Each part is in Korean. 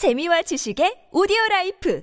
재미와 지식의 오디오 라이프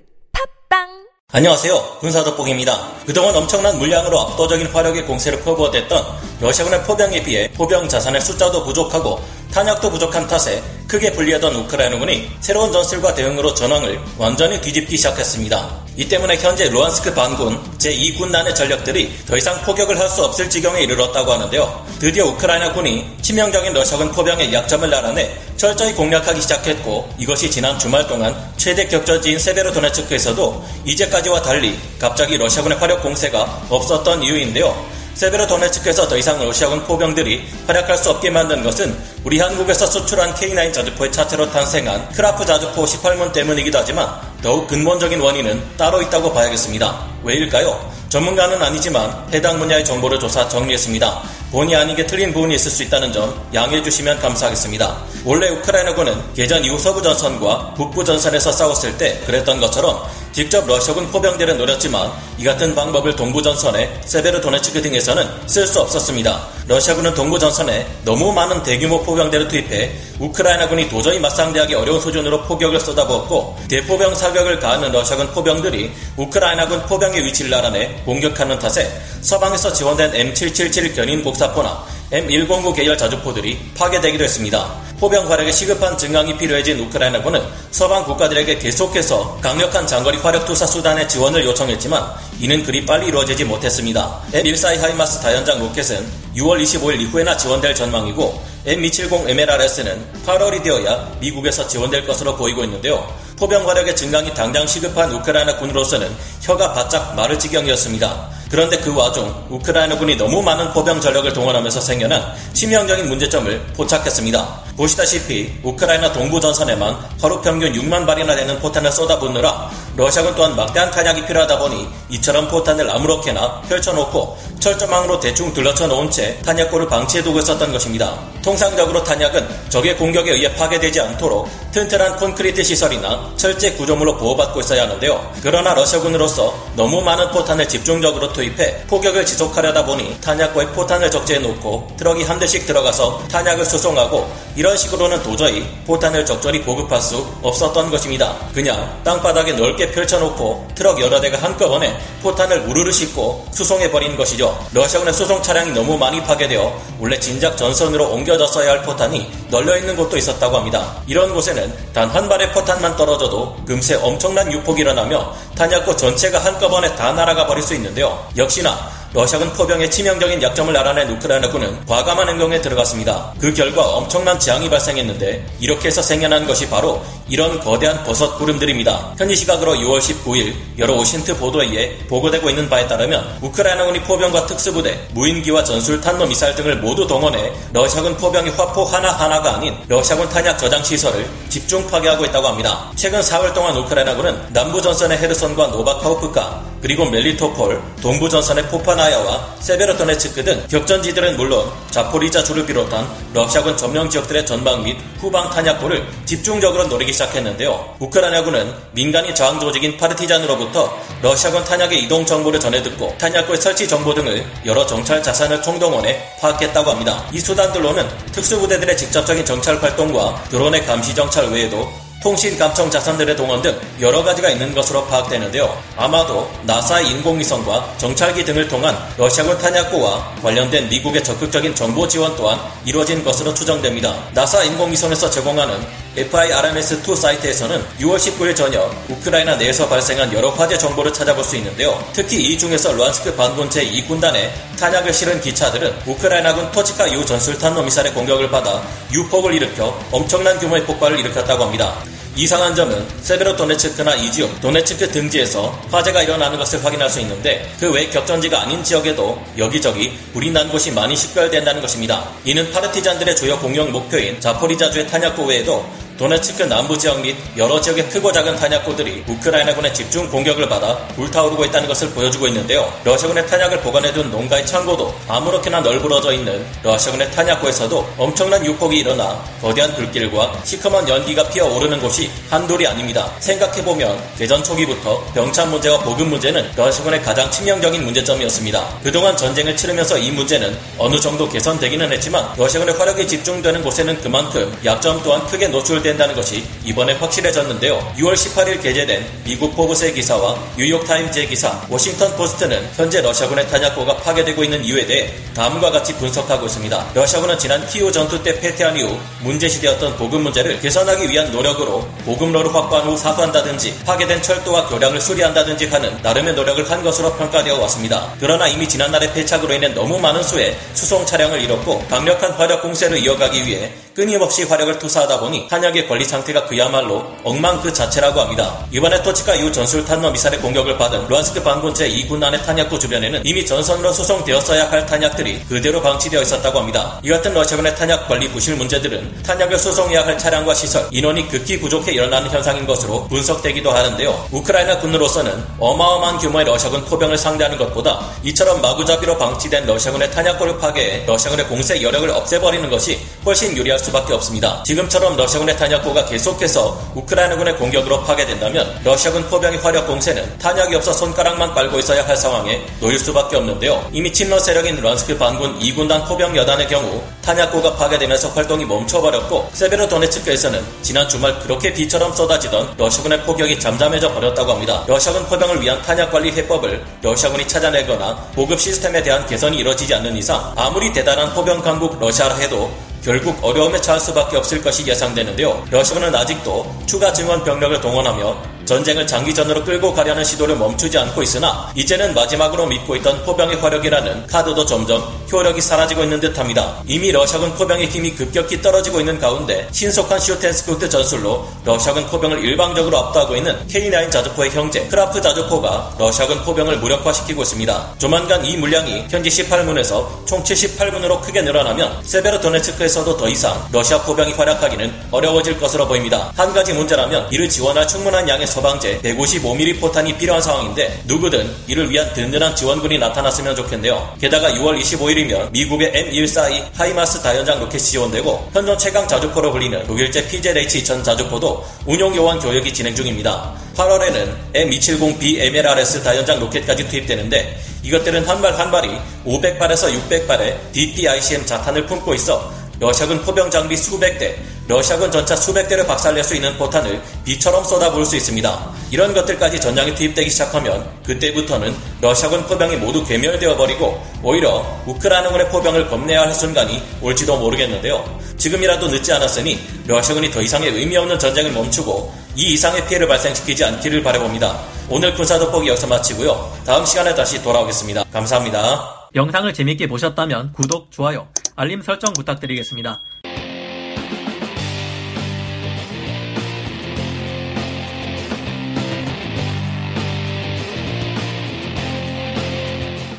팟빵 안녕하세요. 군사덕복입니다. 그동안 엄청난 물량으로 압도적인 화력의 공세를 퍼부어댔던 러시아군의 포병에 비해 포병 자산의 숫자도 부족하고 탄약도 부족한 탓에 크게 불리하던 우크라이나군이 새로운 전술과 대응으로 전황을 완전히 뒤집기 시작했습니다. 이 때문에 현재 루한스크 반군 제2군단의 전력들이 더 이상 포격을 할 수 없을 지경에 이르렀다고 하는데요. 드디어 우크라이나 군이 치명적인 러시아군 포병의 약점을 알아내 철저히 공략하기 시작했고 이것이 지난 주말 동안 최대 격전지인 세베로도네츠크에서도 이제까지와 달리 갑자기 러시아군의 화력 공세가 없었던 이유인데요. 세베로도네츠크에서 더 이상 러시아군 포병들이 활약할 수 없게 만든 것은 우리 한국에서 수출한 K9 자주포의 차체로 탄생한 크라프 자주포 18문 때문이기도 하지만 더욱 근본적인 원인은 따로 있다고 봐야겠습니다. 왜일까요? 전문가는 아니지만 해당 분야의 정보를 조사 정리했습니다. 본의 아니게 틀린 부분이 있을 수 있다는 점 양해해 주시면 감사하겠습니다. 원래 우크라이나군은 개전 이후 서부 전선과 북부 전선에서 싸웠을 때 그랬던 것처럼 직접 러시아군 포병대를 노렸지만 이 같은 방법을 동부 전선에 세베르도네츠크 등에서는 쓸 수 없었습니다. 러시아군은 동부 전선에 너무 많은 대규모 포병대를 투입해 우크라이나군이 도저히 맞상대하기 어려운 수준으로 포격을 쏟아부었고 대포병 사격을 가하는 러시아군 포병들이 우크라이나군 포병의 위치를 알아내 공격하는 탓에 서방에서 지원된 M777 견인 곡사포나 M109 계열 자주포들이 파괴되기도 했습니다. 포병 화력의 시급한 증강이 필요해진 우크라이나군은 서방 국가들에게 계속해서 강력한 장거리 화력 투사 수단의 지원을 요청했지만 이는 그리 빨리 이루어지지 못했습니다. M142 하이마스 다연장 로켓은 6월 25일 이후에나 지원될 전망이고 M270 MLRS는 8월이 되어야 미국에서 지원될 것으로 보이고 있는데요. 포병 화력의 증강이 당장 시급한 우크라이나 군으로서는 혀가 바짝 마를 지경이었습니다. 그런데 그 와중 우크라이나군이 너무 많은 포병 전력을 동원하면서 생겨난 치명적인 문제점을 포착했습니다. 보시다시피 우크라이나 동부 전선에만 하루 평균 6만 발이나 되는 포탄을 쏟아붓느라 러시아군 또한 막대한 탄약이 필요하다 보니 이처럼 포탄을 아무렇게나 펼쳐놓고 철조망으로 대충 둘러쳐 놓은 채 탄약고를 방치해두고 있었던 것입니다. 통상적으로 탄약은 적의 공격에 의해 파괴되지 않도록 튼튼한 콘크리트 시설이나 철제 구조물로 보호받고 있어야 하는데요. 그러나 러시아군으로서 너무 많은 포탄을 집중적으로 투입해 포격을 지속하려다 보니 탄약고에 포탄을 적재해 놓고 트럭이 한 대씩 들어가서 탄약을 수송하고 이런 식으로는 도저히 포탄을 적절히 보급할 수 없었던 것입니다. 그냥 땅바닥에 넓게 펼쳐놓고 트럭 여러 대가 한꺼번에 포탄을 우르르 싣고 수송해버린 것이죠. 러시아군의 수송 차량이 너무 많이 파괴되어 원래 진작 전선으로 옮겨졌어야 할 포탄이 널려있는 곳도 있었다고 합니다. 이런 곳에는 단 한 발의 포탄만 떨어져도 금세 엄청난 유폭이 일어나며 탄약고 전체가 한꺼번에 다 날아가 버릴 수 있는데요. 역시나 러시아군 포병의 치명적인 약점을 알아낸 우크라이나군은 과감한 행동에 들어갔습니다. 그 결과 엄청난 재앙이 발생했는데 이렇게 해서 생겨난 것이 바로 이런 거대한 버섯 구름들입니다. 현지 시각으로 6월 19일 여러 OSINT 보도에 의해 보고되고 있는 바에 따르면 우크라이나군이 포병과 특수부대, 무인기와 전술 탄도 미사일 등을 모두 동원해 러시아군 포병의 화포 하나하나가 아닌 러시아군 탄약 저장 시설을 집중 파괴하고 있다고 합니다. 최근 4일 동안 우크라이나군은 남부 전선의 헤르손과 노바카호프카 그리고 멜리토폴, 동부 전선의 포파스나야와 세베르토네츠크 등 격전지들은 물론 자포리자 주를 비롯한 러시아군 점령 지역들의 전방 및 후방 탄약고를 집중적으로 노리기 시작했는데요. 우크라이나군은 민간인 저항 조직인 파르티잔으로부터 러시아군 탄약의 이동 정보를 전해 듣고 탄약고의 설치 정보 등을 여러 정찰 자산을 총동원해 파악했다고 합니다. 이 수단들로는 특수부대들의 직접적인 정찰 활동과 드론의 감시 정찰 외에도 통신 감청 자산들의 동원 등 여러 가지가 있는 것으로 파악되는데요. 아마도 나사의 인공위성과 정찰기 등을 통한 러시아군 탄약고와 관련된 미국의 적극적인 정보 지원 또한 이루어진 것으로 추정됩니다. 나사 인공위성에서 제공하는 FIRMS2 사이트에서는 6월 19일 저녁 우크라이나 내에서 발생한 여러 화재 정보를 찾아볼 수 있는데요. 특히 이 중에서 루안스크 반군 제2군단에 탄약을 실은 기차들은 우크라이나군 토치카 유 전술탄도 미사일의 공격을 받아 유폭을 일으켜 엄청난 규모의 폭발을 일으켰다고 합니다. 이상한 점은 세베로도네츠크나 이 지역, 도네츠크 등지에서 화재가 일어나는 것을 확인할 수 있는데 그 외 격전지가 아닌 지역에도 여기저기 불이 난 곳이 많이 식별된다는 것입니다. 이는 파르티잔들의 주요 공격 목표인 자포리자주의 탄약고 외에도 도네츠크 남부 지역 및 여러 지역의 크고 작은 탄약고들이 우크라이나군의 집중 공격을 받아 불타오르고 있다는 것을 보여주고 있는데요. 러시아군의 탄약을 보관해둔 농가의 창고도 아무렇게나 널브러져 있는 러시아군의 탄약고에서도 엄청난 유폭이 일어나 거대한 불길과 시커먼 연기가 피어오르는 곳이 한둘이 아닙니다. 생각해보면 개전 초기부터 병참 문제와 보급 문제는 러시아군의 가장 치명적인 문제점이었습니다. 그동안 전쟁을 치르면서 이 문제는 어느 정도 개선되기는 했지만 러시아군의 화력이 집중되는 곳에는 그만큼 약점 또한 크게 노출되 된다는 것이 이번에 확실해졌는데요. 6월 18일 게재된 미국 포브스의 기사와 뉴욕타임즈의 기사, 워싱턴 포스트는 현재 러시아군의 탄약고가 파괴되고 있는 이유에 대해 다음과 같이 분석하고 있습니다. 러시아군은 지난 키우 전투 때 패퇴한 이후 문제시되었던 보급 문제를 개선하기 위한 노력으로 보급로를 확보한 후 사수한다든지 파괴된 철도와 교량을 수리한다든지 하는 나름의 노력을 한 것으로 평가되어 왔습니다. 그러나 이미 지난날의 패착으로 인해 너무 많은 수의 수송 차량을 잃었고 강력한 화력 공세를 이어가기 위해 끊임없이 화력을 투사하다 보니 탄약의 관리 상태가 그야말로 엉망 그 자체라고 합니다. 이번에 토치카 U 전술 탄도 미사일의 공격을 받은 루한스크 반군 제2군단의 탄약고 주변에는 이미 전선으로 수송되었어야 할 탄약들이 그대로 방치되어 있었다고 합니다. 이 같은 러시아군의 탄약 관리 부실 문제들은 탄약을 수송해야 할 차량과 시설, 인원이 극히 부족해 일어나는 현상인 것으로 분석되기도 하는데요. 우크라이나 군으로서는 어마어마한 규모의 러시아군 포병을 상대하는 것보다 이처럼 마구잡이로 방치된 러시아군의 탄약고를 파괴해 러시아군의 공세 여력을 없애버리는 것이 훨씬 유리할 수 수밖에 없습니다. 지금처럼 러시아군의 탄약고가 계속해서 우크라이나군의 공격으로 파괴된다면 러시아군 포병의 화력 공세는 탄약이 없어 손가락만 빨고 있어야 할 상황에 놓일 수밖에 없는데요. 이미 친러 세력인 루한스크 반군 2군단 포병 여단의 경우 탄약고가 파괴되면서 활동이 멈춰버렸고 세베로도네츠크에서는 지난 주말 그렇게 비처럼 쏟아지던 러시아군의 포격이 잠잠해져 버렸다고 합니다. 러시아군 포병을 위한 탄약 관리 해법을 러시아군이 찾아내거나 보급 시스템에 대한 개선이 이뤄지지 않는 이상 아무리 대단한 포병 강국 러시아라 해도 결국 어려움에 처할 수밖에 없을 것이 예상되는데요. 러시아는 아직도 추가 증원 병력을 동원하며 전쟁을 장기전으로 끌고 가려는 시도를 멈추지 않고 있으나 이제는 마지막으로 믿고 있던 포병의 화력이라는 카드도 점점 효력이 사라지고 있는 듯합니다. 이미 러시아군 포병의 힘이 급격히 떨어지고 있는 가운데 신속한 shoot and scoot 전술로 러시아군 포병을 일방적으로 압도하고 있는 K9 자주포의 형제 크라프 자주포가 러시아군 포병을 무력화시키고 있습니다. 조만간 이 물량이 현재 18문에서 총 78문으로 크게 늘어나면 세베르도네츠크 에서도 더 이상 러시아 포병이 활약하기는 어려워질 것으로 보입니다. 한 가지 문제라면 이를 지원할 충분한 양의 서방제 155mm 포탄이 필요한 상황인데 누구든 이를 위한 든든한 지원군이 나타났으면 좋겠네요. 게다가 6월 25일이면 미국의 M142 하이마스 다연장 로켓이 지원되고 현존 최강 자주포로 불리는 독일제 PZH 2000 자주포도 운용 요원 교육이 진행 중입니다. 8월에는 M270B MLRS 다연장 로켓까지 투입되는데 이것들은 한 발 한 발이 500발에서 600발의 DPICM 자탄을 품고 있어 러시아군 포병 장비 수백 대, 러시아군 전차 수백 대를 박살낼 수 있는 포탄을 비처럼 쏟아부을 수 있습니다. 이런 것들까지 전장에 투입되기 시작하면 그때부터는 러시아군 포병이 모두 괴멸되어 버리고 오히려 우크라이나군의 포병을 겁내야 할 순간이 올지도 모르겠는데요. 지금이라도 늦지 않았으니 러시아군이 더 이상의 의미 없는 전쟁을 멈추고 이 이상의 피해를 발생시키지 않기를 바라봅니다. 오늘 군사 돋보기 여기서 마치고요. 다음 시간에 다시 돌아오겠습니다. 감사합니다. 영상을 재밌게 보셨다면 구독, 좋아요, 알림 설정 부탁드리겠습니다.